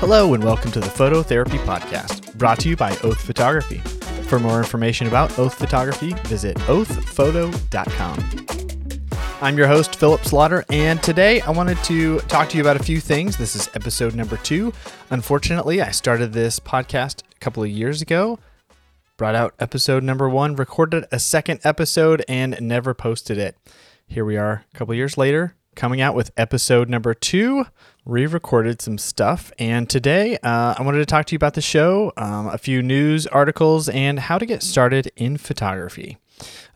Hello, and welcome to the Photo Therapy Podcast, brought to you by Oath Photography. For more information about Oath Photography, visit oathphoto.com. I'm your host, Philip Slaughter, and today I wanted to talk to you about a few things. This is episode number two. Unfortunately, I started this podcast a couple of years ago, brought out episode number one, recorded a second episode, and never posted it. Here we are a couple years later, coming out with episode number two. Re recorded some stuff, and today uh, I wanted to talk to you about the show, um, a few news articles, and how to get started in photography.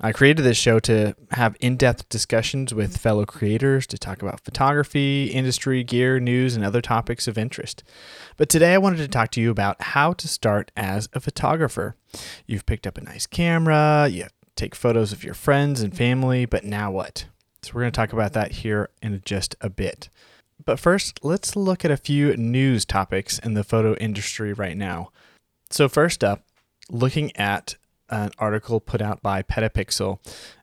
I created this show to have in depth discussions with fellow creators to talk about photography, industry, gear, news, and other topics of interest. But today I wanted to talk to you about how to start as a photographer. You've picked up a nice camera, you take photos of your friends and family, but now what? So we're going to talk about that here in just a bit. But first, let's look at a few news topics in the photo industry right now. So, first up, looking at an article put out by Petapixel.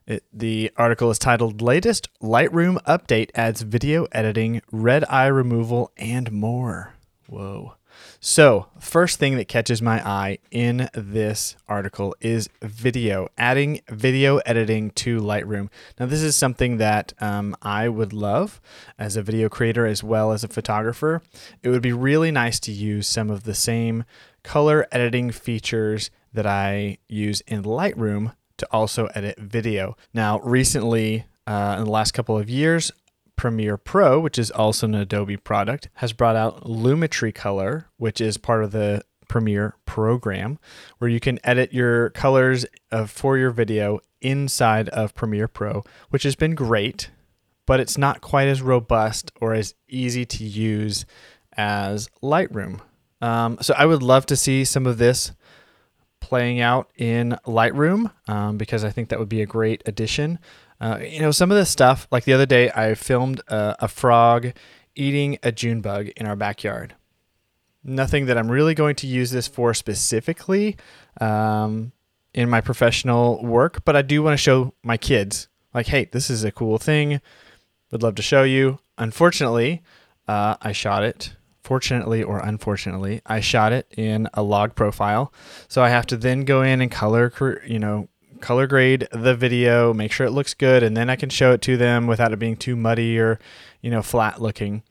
It, the article is titled Latest Lightroom Update Adds Video Editing, Red Eye Removal, and More. Whoa. So, first thing that catches my eye in this article is video, adding video editing to Lightroom. Now, this is something that um, I would love as a video creator as well as a photographer. It would be really nice to use some of the same color editing features that I use in Lightroom to also edit video. Now, recently, uh, in the last couple of years, Premiere Pro, which is also an Adobe product, has brought out Lumetri Color, which is part of the Premiere program, where you can edit your colors uh, for your video inside of Premiere Pro, which has been great, but it's not quite as robust or as easy to use as Lightroom. Um, so I would love to see some of this playing out in Lightroom um, because I think that would be a great addition. Uh, you know, some of this stuff, like the other day, I filmed a, a frog eating a June bug in our backyard. Nothing that I'm really going to use this for specifically um, in my professional work, but I do want to show my kids, like, hey, this is a cool thing. Would love to show you. Unfortunately, uh, I shot it fortunately or unfortunately, I shot it in a log profile. So I have to then go in and color, you know, color grade the video, make sure it looks good, and then I can show it to them without it being too muddy or, you know, flat looking.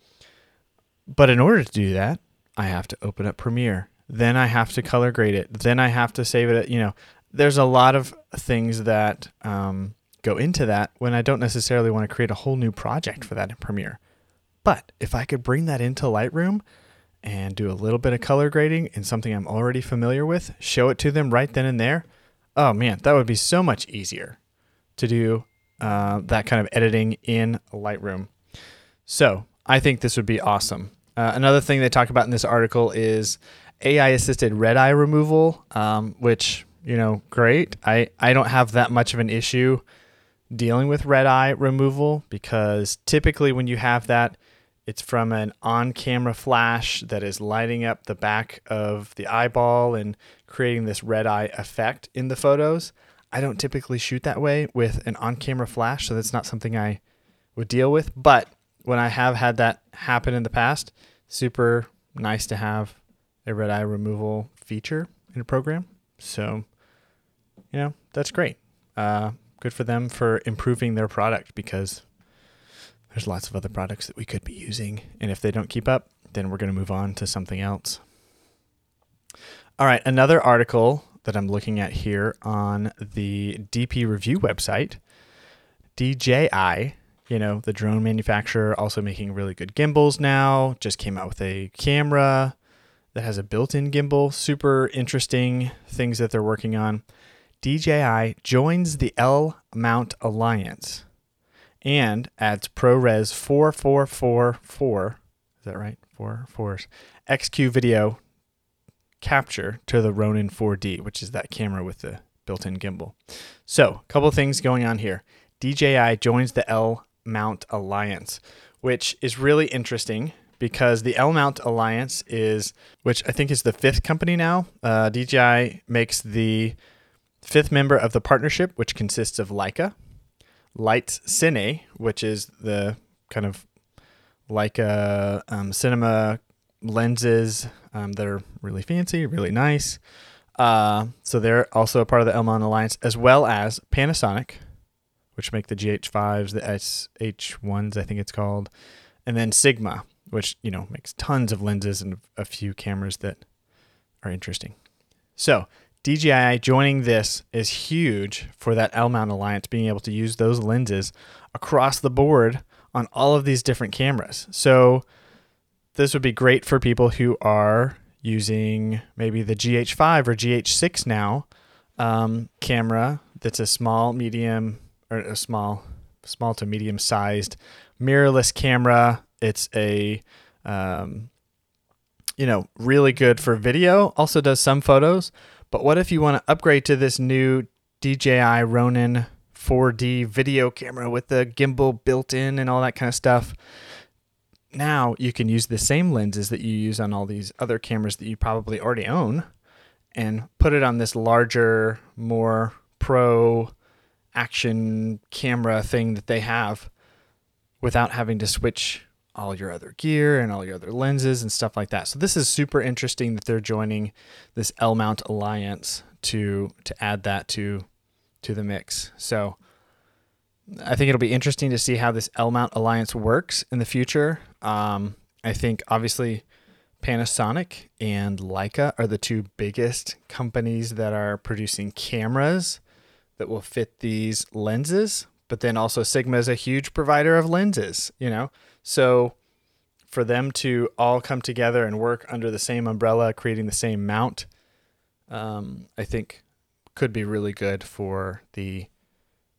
But in order to do that, I have to open up Premiere. Then I have to color grade it. Then I have to save it. You know, there's a lot of things that um, go into that when I don't necessarily want to create a whole new project for that in Premiere. But if I could bring that into Lightroom and do a little bit of color grading in something I'm already familiar with, show it to them right then and there, oh man, that would be so much easier to do uh, that kind of editing in Lightroom. So I think this would be awesome. Uh, another thing they talk about in this article is AI assisted red eye removal, um, which, you know, great. I, I don't have that much of an issue dealing with red eye removal because typically when you have that, it's from an on camera flash that is lighting up the back of the eyeball and creating this red eye effect in the photos. I don't typically shoot that way with an on camera flash, so that's not something I would deal with. But when I have had that happen in the past, super nice to have a red eye removal feature in a program. So, you know, that's great. Uh, good for them for improving their product because there's lots of other products that we could be using. And if they don't keep up, then we're going to move on to something else. All right, another article that I'm looking at here on the DP Review website, DJI, you know, the drone manufacturer, also making really good gimbals now, just came out with a camera that has a built in gimbal. Super interesting things that they're working on. DJI joins the L Mount Alliance and adds ProRes 4444. Is that right? Four fours. XQ video capture to the Ronin 4D, which is that camera with the built-in gimbal. So, a couple things going on here. DJI joins the L Mount Alliance, which is really interesting because the L Mount Alliance is, which I think is the fifth company now. Uh, DJI makes the fifth member of the partnership, which consists of Leica, Leitz Cine, which is the kind of Leica um, cinema lenses um, that are really fancy, really nice. Uh, so they're also a part of the L Mount Alliance, as well as Panasonic, which make the GH5s, the SH1s, I think it's called, and then Sigma, which you know makes tons of lenses and a few cameras that are interesting. So DJI joining this is huge for that L Mount Alliance, being able to use those lenses across the board on all of these different cameras. So this would be great for people who are using maybe the GH5 or GH6 now um, camera that's a small, medium, or a small, small to medium sized mirrorless camera. It's a, um, you know, really good for video. Also does some photos. But what if you want to upgrade to this new DJI Ronin 4D video camera with the gimbal built in and all that kind of stuff? Now you can use the same lenses that you use on all these other cameras that you probably already own and put it on this larger, more pro action camera thing that they have without having to switch all your other gear and all your other lenses and stuff like that. So this is super interesting that they're joining this L Mount Alliance to to add that to to the mix. So I think it'll be interesting to see how this L Mount Alliance works in the future. Um, I think obviously Panasonic and Leica are the two biggest companies that are producing cameras that will fit these lenses. But then also Sigma is a huge provider of lenses, you know? So for them to all come together and work under the same umbrella, creating the same mount, um, I think could be really good for the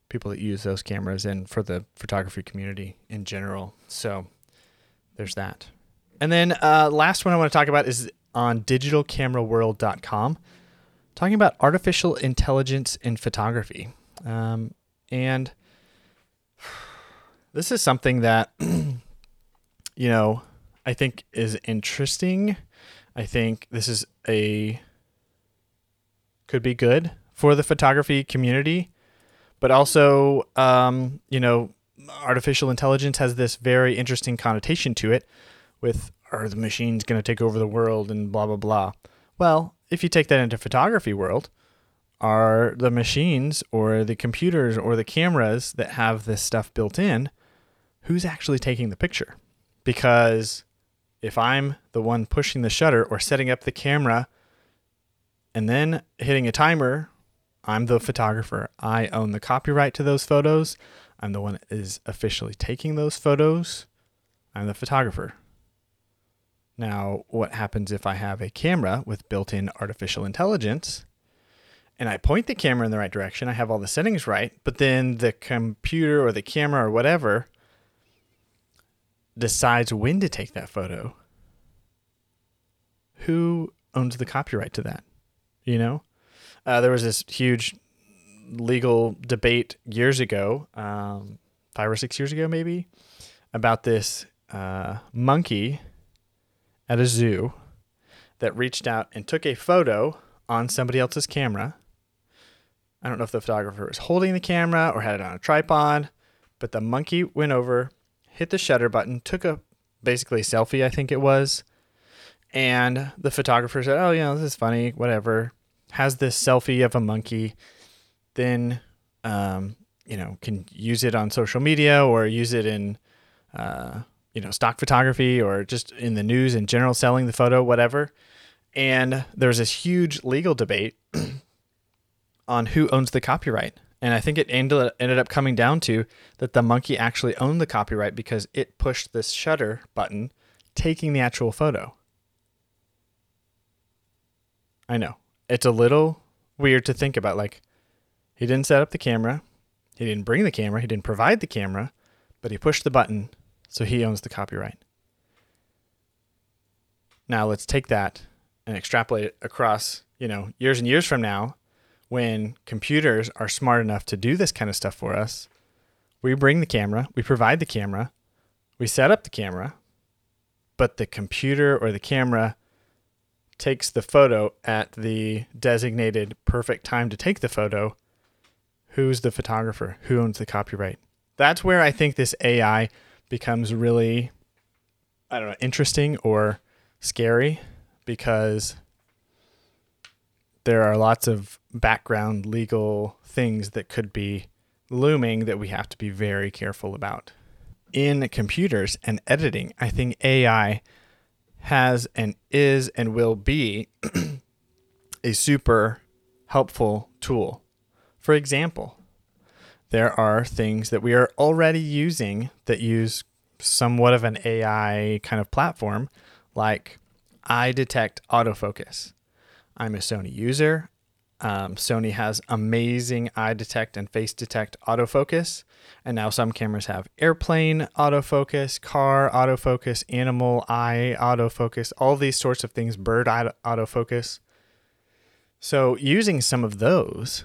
people that use those cameras and for the photography community in general. So there's that. And then uh, last one I want to talk about is on digitalcameraworld.com, talking about artificial intelligence in photography. Um, and this is something that, you know, I think is interesting. I think this is a could be good for the photography community but also, um, you know, artificial intelligence has this very interesting connotation to it with are the machines going to take over the world and blah blah blah. Well, if you take that into photography world, are the machines or the computers or the cameras that have this stuff built in, who's actually taking the picture? Because if I'm the one pushing the shutter or setting up the camera and then hitting a timer I'm the photographer. I own the copyright to those photos. I'm the one that is officially taking those photos. I'm the photographer. Now, what happens if I have a camera with built in artificial intelligence and I point the camera in the right direction? I have all the settings right, but then the computer or the camera or whatever decides when to take that photo. Who owns the copyright to that? You know? Uh, there was this huge legal debate years ago, um, five or six years ago, maybe, about this uh, monkey at a zoo that reached out and took a photo on somebody else's camera. I don't know if the photographer was holding the camera or had it on a tripod, but the monkey went over, hit the shutter button, took a basically selfie, I think it was. And the photographer said, Oh, you know, this is funny, whatever has this selfie of a monkey, then um, you know can use it on social media or use it in uh, you know stock photography or just in the news in general, selling the photo, whatever. And there's this huge legal debate on who owns the copyright. And I think it ended, ended up coming down to that the monkey actually owned the copyright because it pushed this shutter button, taking the actual photo. I know it's a little weird to think about. Like, he didn't set up the camera, he didn't bring the camera, he didn't provide the camera, but he pushed the button, so he owns the copyright. Now let's take that and extrapolate it across, you know, years and years from now, when computers are smart enough to do this kind of stuff for us. We bring the camera, we provide the camera, we set up the camera, but the computer or the camera takes the photo at the designated perfect time to take the photo, who's the photographer? Who owns the copyright? That's where I think this AI becomes really, I don't know, interesting or scary because there are lots of background legal things that could be looming that we have to be very careful about. In computers and editing, I think AI has and is and will be a super helpful tool. For example, there are things that we are already using that use somewhat of an AI kind of platform, like eye detect autofocus. I'm a Sony user. Um, Sony has amazing eye detect and face detect autofocus. And now some cameras have airplane autofocus, car autofocus, animal eye autofocus, all these sorts of things, bird eye autofocus. So, using some of those,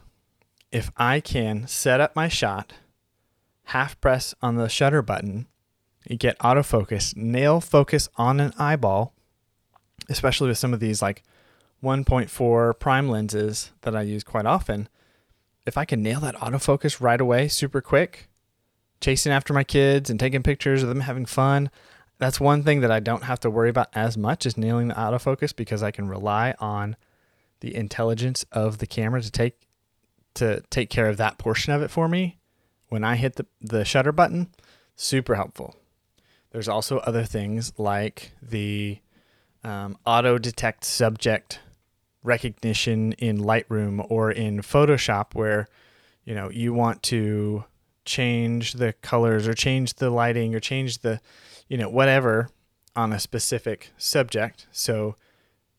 if I can set up my shot, half press on the shutter button, you get autofocus, nail focus on an eyeball, especially with some of these like 1.4 prime lenses that I use quite often. If I can nail that autofocus right away, super quick, chasing after my kids and taking pictures of them having fun, that's one thing that I don't have to worry about as much as nailing the autofocus because I can rely on the intelligence of the camera to take to take care of that portion of it for me when I hit the, the shutter button. Super helpful. There's also other things like the um, auto detect subject recognition in Lightroom or in Photoshop, where you know you want to change the colors or change the lighting or change the you know whatever on a specific subject. So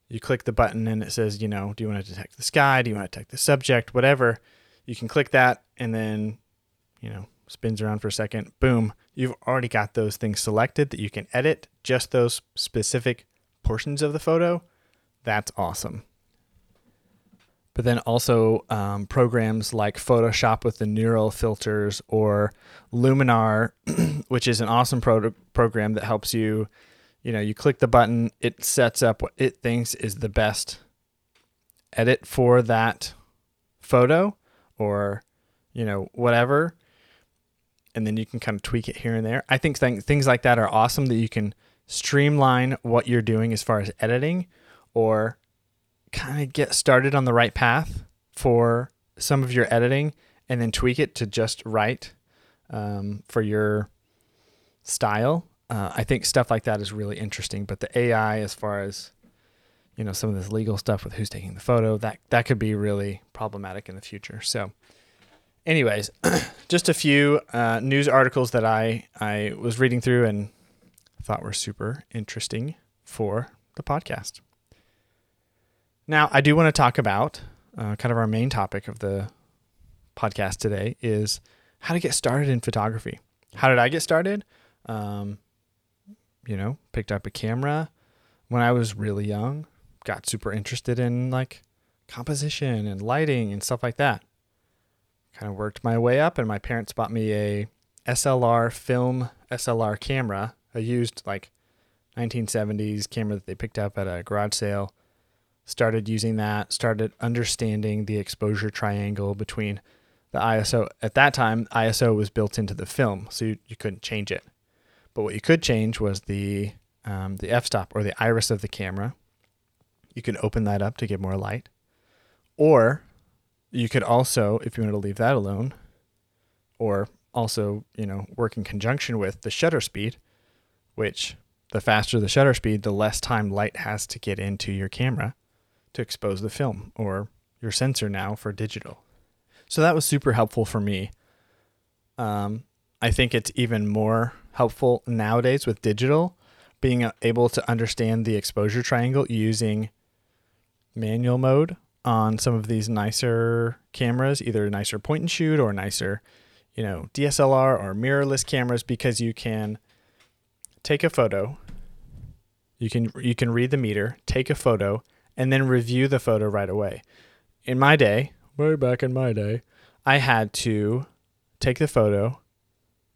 you click the button and it says, you know, do you want to detect the sky? Do you want to detect the subject? Whatever. You can click that and then, you know, spins around for a second. Boom. You've already got those things selected that you can edit just those specific portions of the photo. That's awesome. But then also um, programs like Photoshop with the neural filters or Luminar, which is an awesome pro- program that helps you you know, you click the button, it sets up what it thinks is the best edit for that photo or, you know, whatever. And then you can kind of tweak it here and there. I think th- things like that are awesome that you can streamline what you're doing as far as editing or kind of get started on the right path for some of your editing and then tweak it to just right um, for your style uh, I think stuff like that is really interesting. But the AI, as far as you know, some of this legal stuff with who's taking the photo, that that could be really problematic in the future. So, anyways, just a few uh, news articles that I I was reading through and thought were super interesting for the podcast. Now, I do want to talk about uh, kind of our main topic of the podcast today is how to get started in photography. How did I get started? Um, you know, picked up a camera when I was really young, got super interested in like composition and lighting and stuff like that. Kind of worked my way up, and my parents bought me a SLR film SLR camera, a used like 1970s camera that they picked up at a garage sale. Started using that, started understanding the exposure triangle between the ISO. At that time, ISO was built into the film, so you, you couldn't change it. But what you could change was the um, the f-stop or the iris of the camera. You could open that up to get more light, or you could also, if you wanted to leave that alone, or also you know work in conjunction with the shutter speed, which the faster the shutter speed, the less time light has to get into your camera to expose the film or your sensor now for digital. So that was super helpful for me. Um, I think it's even more helpful nowadays with digital, being able to understand the exposure triangle using manual mode on some of these nicer cameras, either nicer point and shoot or nicer, you know, DSLR or mirrorless cameras because you can take a photo, you can you can read the meter, take a photo, and then review the photo right away. In my day, way back in my day, I had to take the photo,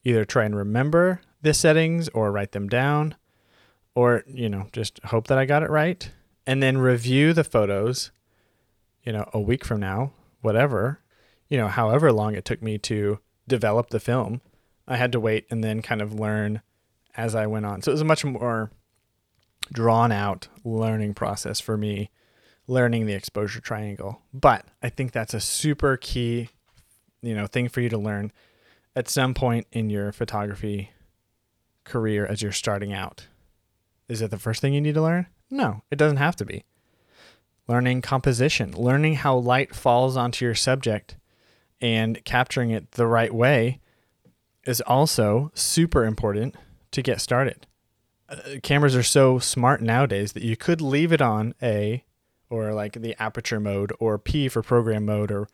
either try and remember the settings or write them down or, you know, just hope that I got it right and then review the photos, you know, a week from now, whatever, you know, however long it took me to develop the film. I had to wait and then kind of learn as I went on. So it was a much more drawn out learning process for me, learning the exposure triangle. But I think that's a super key, you know, thing for you to learn at some point in your photography career as you're starting out. Is it the first thing you need to learn? No, it doesn't have to be. Learning composition, learning how light falls onto your subject and capturing it the right way is also super important to get started. Cameras are so smart nowadays that you could leave it on A or like the aperture mode or P for program mode or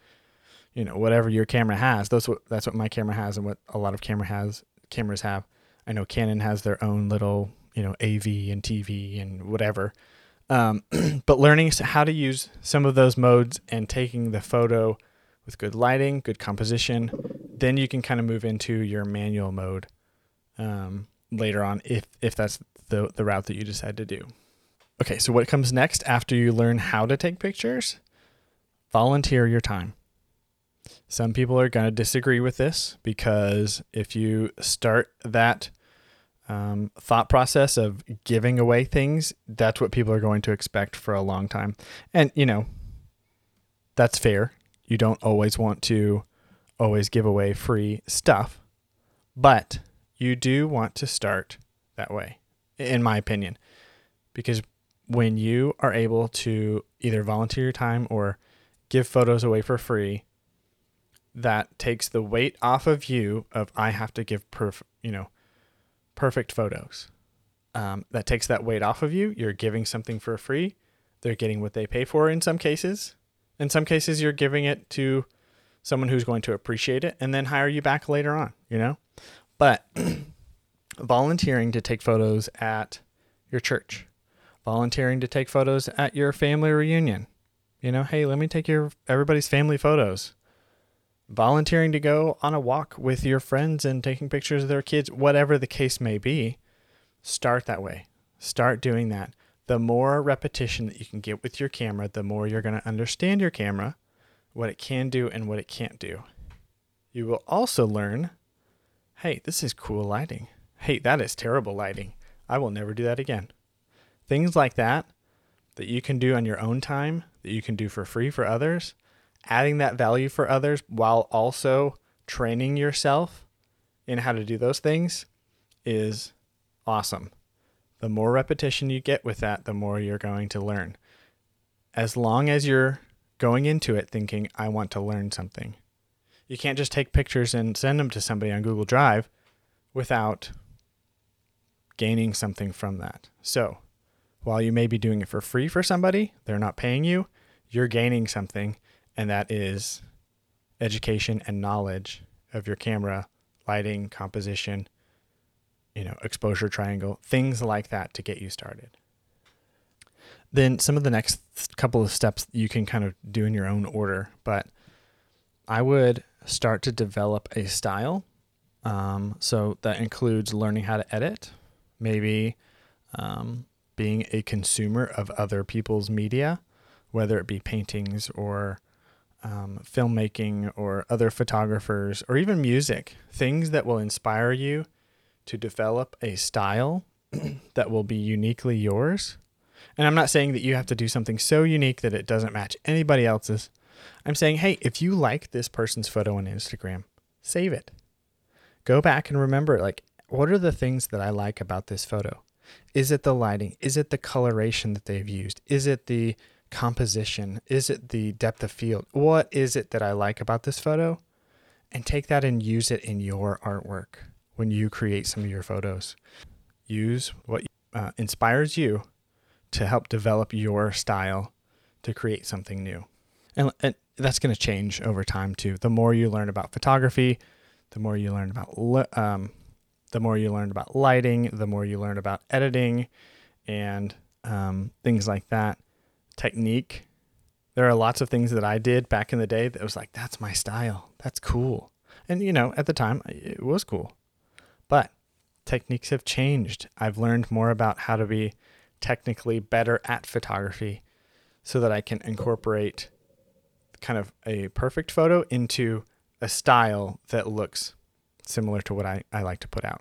you know whatever your camera has. That's what that's what my camera has and what a lot of camera has cameras have. I know Canon has their own little you know AV and TV and whatever. Um, but learning how to use some of those modes and taking the photo with good lighting, good composition, then you can kind of move into your manual mode um, later on if if that's the the route that you decide to do. Okay, so what comes next after you learn how to take pictures? Volunteer your time. Some people are going to disagree with this because if you start that um, thought process of giving away things, that's what people are going to expect for a long time. And, you know, that's fair. You don't always want to always give away free stuff, but you do want to start that way, in my opinion, because when you are able to either volunteer your time or give photos away for free, that takes the weight off of you of I have to give perf, you know, perfect photos. Um, that takes that weight off of you. You're giving something for free. They're getting what they pay for in some cases. In some cases, you're giving it to someone who's going to appreciate it and then hire you back later on, you know? But volunteering to take photos at your church, volunteering to take photos at your family reunion. You know, hey, let me take your everybody's family photos. Volunteering to go on a walk with your friends and taking pictures of their kids, whatever the case may be, start that way. Start doing that. The more repetition that you can get with your camera, the more you're going to understand your camera what it can do and what it can't do. You will also learn hey, this is cool lighting. Hey, that is terrible lighting. I will never do that again. Things like that that you can do on your own time, that you can do for free for others, adding that value for others while also training yourself in how to do those things is awesome. The more repetition you get with that, the more you're going to learn. As long as you're going into it thinking, I want to learn something. You can't just take pictures and send them to somebody on Google Drive without gaining something from that. So, while you may be doing it for free for somebody, they're not paying you, you're gaining something, and that is education and knowledge of your camera, lighting, composition, you know, exposure triangle, things like that to get you started then some of the next couple of steps you can kind of do in your own order. But I would start to develop a style. Um, so that includes learning how to edit, maybe um, being a consumer of other people's media, whether it be paintings or um, filmmaking or other photographers or even music, things that will inspire you to develop a style that will be uniquely yours and I'm not saying that you have to do something so unique that it doesn't match anybody else's. I'm saying, hey, if you like this person's photo on Instagram, save it. Go back and remember, like, what are the things that I like about this photo? Is it the lighting? Is it the coloration that they've used? Is it the composition? Is it the depth of field? What is it that I like about this photo? And take that and use it in your artwork when you create some of your photos. Use what uh, inspires you to help develop your style to create something new. And, and that's going to change over time too. The more you learn about photography, the more you learn about um, the more you learn about lighting, the more you learn about editing, and um, things like that. Technique. There are lots of things that I did back in the day that was like, that's my style. That's cool. And you know, at the time, it was cool. But techniques have changed. I've learned more about how to be technically better at photography so that I can incorporate kind of a perfect photo into a style that looks similar to what I, I like to put out.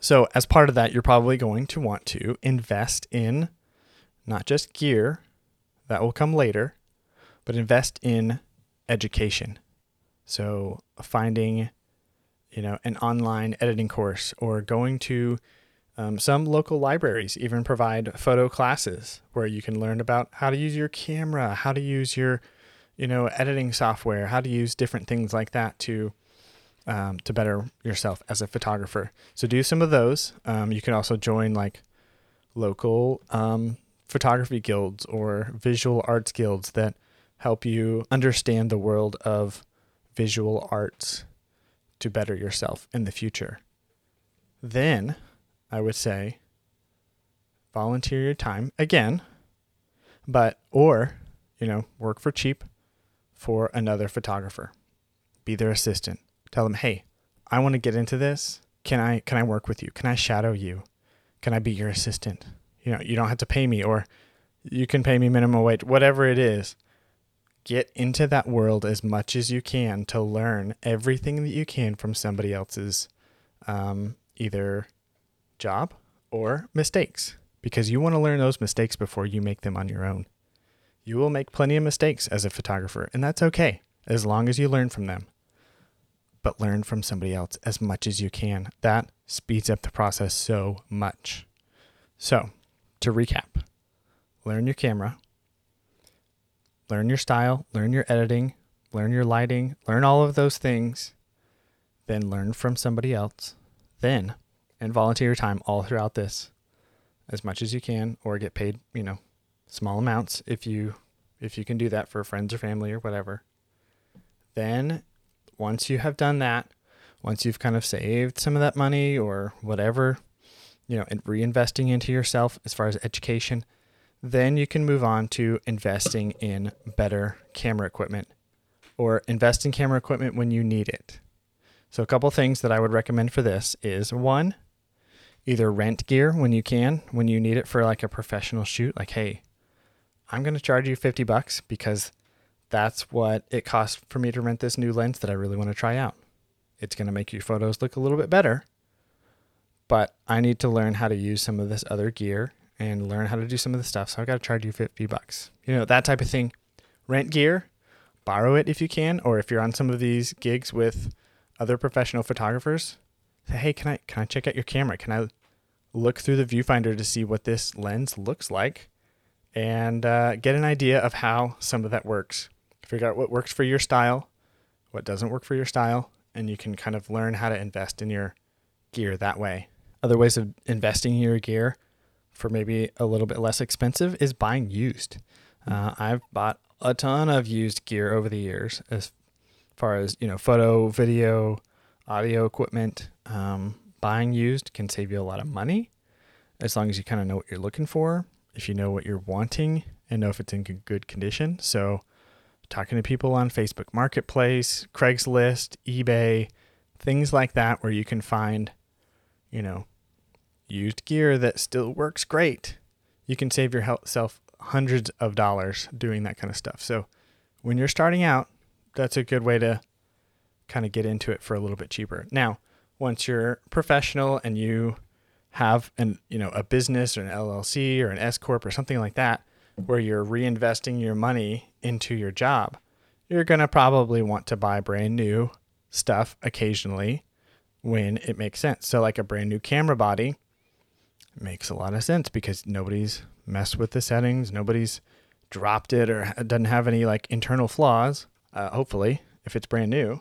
So, as part of that, you're probably going to want to invest in not just gear, that will come later, but invest in education. So, finding, you know, an online editing course or going to um, some local libraries even provide photo classes where you can learn about how to use your camera, how to use your, you know, editing software, how to use different things like that to um, to better yourself as a photographer. So do some of those. Um, you can also join like local um, photography guilds or visual arts guilds that help you understand the world of visual arts to better yourself in the future. Then I would say volunteer your time again, but or, you know, work for cheap for another photographer. Be their assistant. Tell them, "Hey, I want to get into this. Can I can I work with you? Can I shadow you? Can I be your assistant?" You know, you don't have to pay me or you can pay me minimum wage, whatever it is. Get into that world as much as you can to learn everything that you can from somebody else's um, either job or mistakes because you want to learn those mistakes before you make them on your own. You will make plenty of mistakes as a photographer, and that's okay as long as you learn from them. But learn from somebody else as much as you can. That speeds up the process so much. So, to recap, learn your camera, learn your style, learn your editing, learn your lighting, learn all of those things, then learn from somebody else. Then and volunteer your time all throughout this as much as you can or get paid, you know, small amounts if you if you can do that for friends or family or whatever. Then once you have done that, once you've kind of saved some of that money or whatever, you know, and reinvesting into yourself as far as education, then you can move on to investing in better camera equipment or invest in camera equipment when you need it. So a couple things that I would recommend for this is one, either rent gear when you can, when you need it for like a professional shoot. Like, hey, I'm going to charge you 50 bucks because that's what it costs for me to rent this new lens that I really want to try out. It's going to make your photos look a little bit better, but I need to learn how to use some of this other gear and learn how to do some of the stuff. So I've got to charge you 50 bucks. You know, that type of thing. Rent gear, borrow it if you can, or if you're on some of these gigs with other professional photographers, say, hey, can I can I check out your camera? Can I look through the viewfinder to see what this lens looks like, and uh, get an idea of how some of that works. Figure out what works for your style, what doesn't work for your style, and you can kind of learn how to invest in your gear that way. Other ways of investing in your gear for maybe a little bit less expensive is buying used. Uh, I've bought a ton of used gear over the years as far as you know photo video audio equipment. Um, buying used can save you a lot of money as long as you kind of know what you're looking for, if you know what you're wanting, and know if it's in good condition. So, talking to people on Facebook Marketplace, Craigslist, eBay, things like that, where you can find, you know, used gear that still works great. You can save yourself hundreds of dollars doing that kind of stuff. So, when you're starting out, that's a good way to kind of get into it for a little bit cheaper. Now, once you're professional and you have an you know a business or an LLC or an S corp or something like that where you're reinvesting your money into your job, you're going to probably want to buy brand new stuff occasionally when it makes sense. So like a brand new camera body makes a lot of sense because nobody's messed with the settings, nobody's dropped it or doesn't have any like internal flaws. Uh, hopefully, if it's brand new,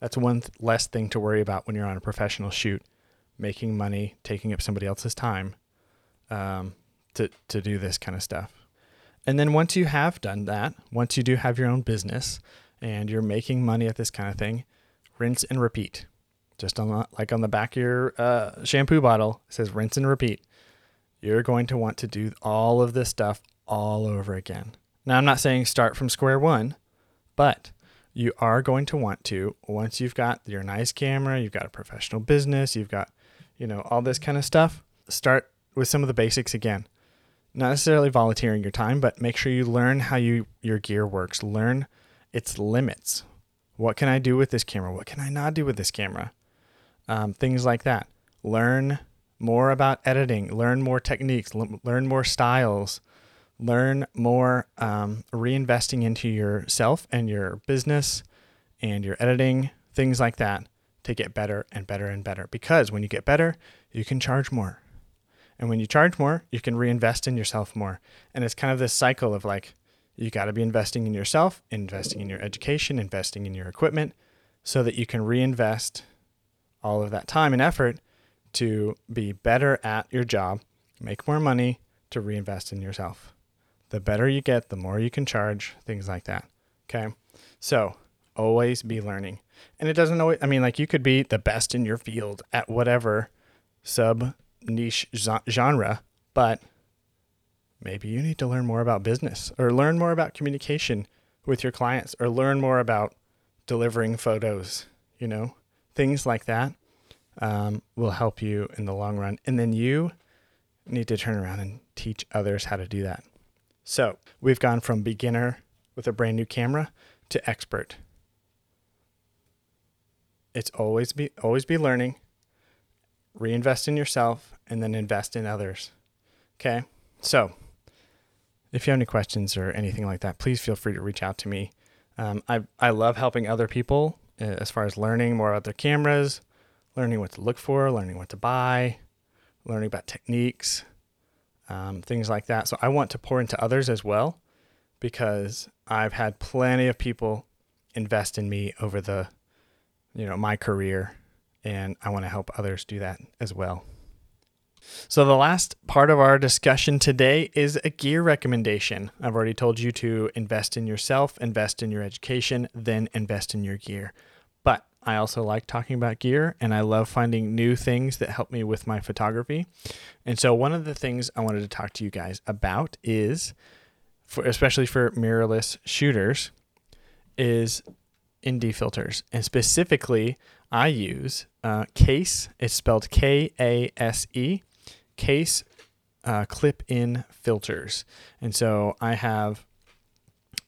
that's one th- less thing to worry about when you're on a professional shoot, making money, taking up somebody else's time um, to, to do this kind of stuff. And then once you have done that, once you do have your own business and you're making money at this kind of thing, rinse and repeat. Just on the, like on the back of your uh, shampoo bottle, it says rinse and repeat. You're going to want to do all of this stuff all over again. Now, I'm not saying start from square one, but you are going to want to once you've got your nice camera, you've got a professional business, you've got, you know, all this kind of stuff, start with some of the basics again. Not necessarily volunteering your time, but make sure you learn how you your gear works. Learn its limits. What can I do with this camera? What can I not do with this camera? Um, things like that. learn more about editing, learn more techniques, learn more styles, learn more um, reinvesting into yourself and your business and your editing, things like that to get better and better and better. Because when you get better, you can charge more. And when you charge more, you can reinvest in yourself more. And it's kind of this cycle of like, you got to be investing in yourself, investing in your education, investing in your equipment so that you can reinvest all of that time and effort to be better at your job, make more money to reinvest in yourself. The better you get, the more you can charge, things like that. Okay. So always be learning. And it doesn't always, I mean, like you could be the best in your field at whatever sub niche genre, but maybe you need to learn more about business or learn more about communication with your clients or learn more about delivering photos, you know, things like that um, will help you in the long run. And then you need to turn around and teach others how to do that. So we've gone from beginner with a brand new camera to expert. It's always be always be learning, reinvest in yourself, and then invest in others. Okay. So if you have any questions or anything like that, please feel free to reach out to me. Um, I I love helping other people uh, as far as learning more about their cameras, learning what to look for, learning what to buy, learning about techniques, um, things like that. So I want to pour into others as well because I've had plenty of people invest in me over the, you know, my career, and I want to help others do that as well. So, the last part of our discussion today is a gear recommendation. I've already told you to invest in yourself, invest in your education, then invest in your gear. But I also like talking about gear and I love finding new things that help me with my photography. And so one of the things I wanted to talk to you guys about is for especially for mirrorless shooters is ND filters. And specifically, I use uh, Kase. It's spelled K A S E. Kase uh, clip in filters. And so I have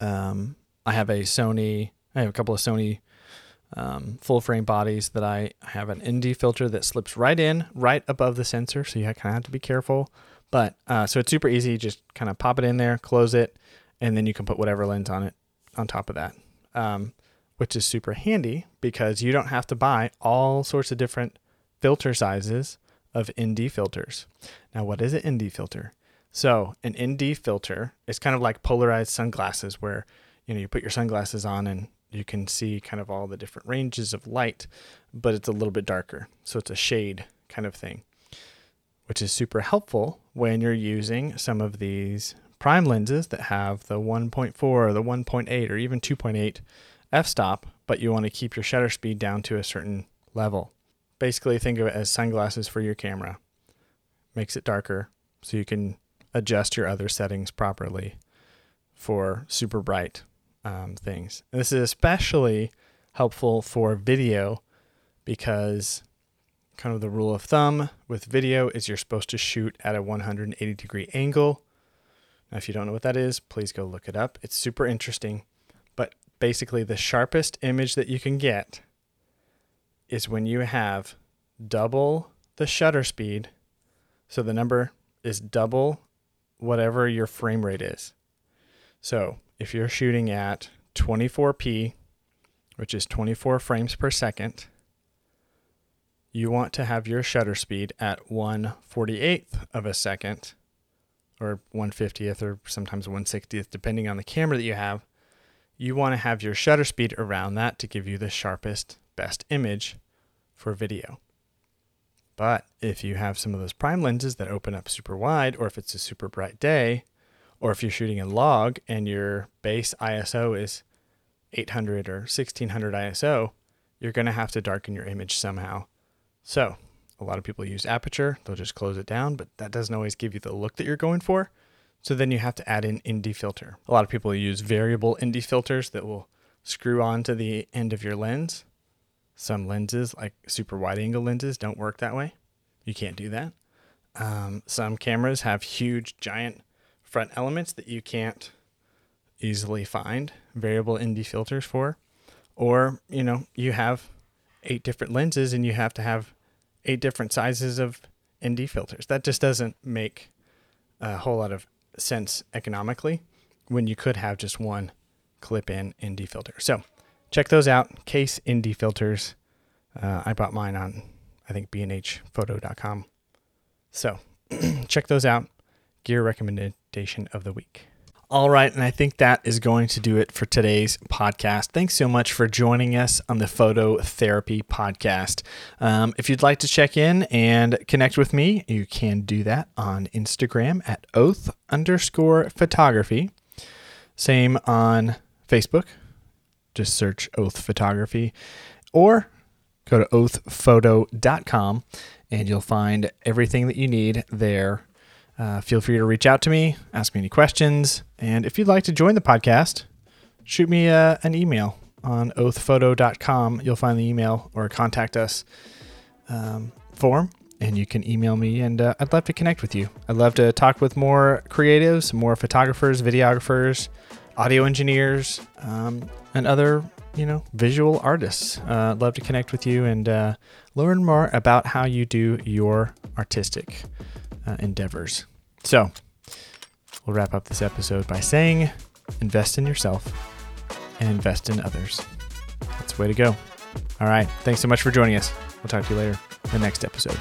um, I have a Sony. I have a couple of Sony um, full frame bodies that I have an ND filter that slips right in, right above the sensor. So you kind of have to be careful. But uh, so it's super easy. Just kind of pop it in there, close it, and then you can put whatever lens on it on top of that, um, which is super handy because you don't have to buy all sorts of different filter sizes of ND filters. Now, what is an ND filter? So an ND filter is kind of like polarized sunglasses, where you know you put your sunglasses on and you can see kind of all the different ranges of light, but it's a little bit darker. So it's a shade kind of thing, which is super helpful when you're using some of these prime lenses that have the 1.4 or the 1.8 or even 2.8 f-stop, but you want to keep your shutter speed down to a certain level. Basically, think of it as sunglasses for your camera. Makes it darker so you can adjust your other settings properly for super bright um, things. And this is especially helpful for video because kind of the rule of thumb with video is you're supposed to shoot at a 180 degree angle. Now, if you don't know what that is, please go look it up. It's super interesting. Basically, the sharpest image that you can get is when you have double the shutter speed. So the number is double whatever your frame rate is. So if you're shooting at 24p, which is 24 frames per second, you want to have your shutter speed at 148th of a second or 150th or sometimes 160th depending on the camera that you have. You want to have your shutter speed around that to give you the sharpest best image for video. But if you have some of those prime lenses that open up super wide or if it's a super bright day, or if you're shooting in log and your base ISO is 800 or 1600 ISO, you're going to have to darken your image somehow. So, a lot of people use aperture, they'll just close it down, but that doesn't always give you the look that you're going for. So then you have to add in ND filter. A lot of people use variable ND filters that will screw on to the end of your lens. Some lenses, like super wide angle lenses, don't work that way. You can't do that. Um, some cameras have huge, giant front elements that you can't easily find variable ND filters for. Or, you know, you have eight different lenses and you have to have eight different sizes of ND filters. That just doesn't make a whole lot of sense economically when you could have just one clip in ND filter. So check those out. Kase ND filters. Uh, I bought mine on, I think, bnhphoto.com. So check those out. Gear recommendation of the week. All right, and I think that is going to do it for today's podcast. Thanks so much for joining us on the Photo Therapy Podcast. Um, if you'd like to check in and connect with me, you can do that on Instagram at oath underscore photography. Same on Facebook. Just search Oath Photography or go to oathphoto.com and you'll find everything that you need there uh, feel free to reach out to me, ask me any questions, and if you'd like to join the podcast, shoot me uh, an email on oathphoto.com. You'll find the email or contact us um, form, and you can email me, and uh, I'd love to connect with you. I'd love to talk with more creatives, more photographers, videographers, audio engineers, um, and other you know visual artists. Uh, I'd love to connect with you and uh, learn more about how you do your artistic uh, endeavors. So, we'll wrap up this episode by saying invest in yourself and invest in others. That's the way to go. All right. Thanks so much for joining us. We'll talk to you later in the next episode.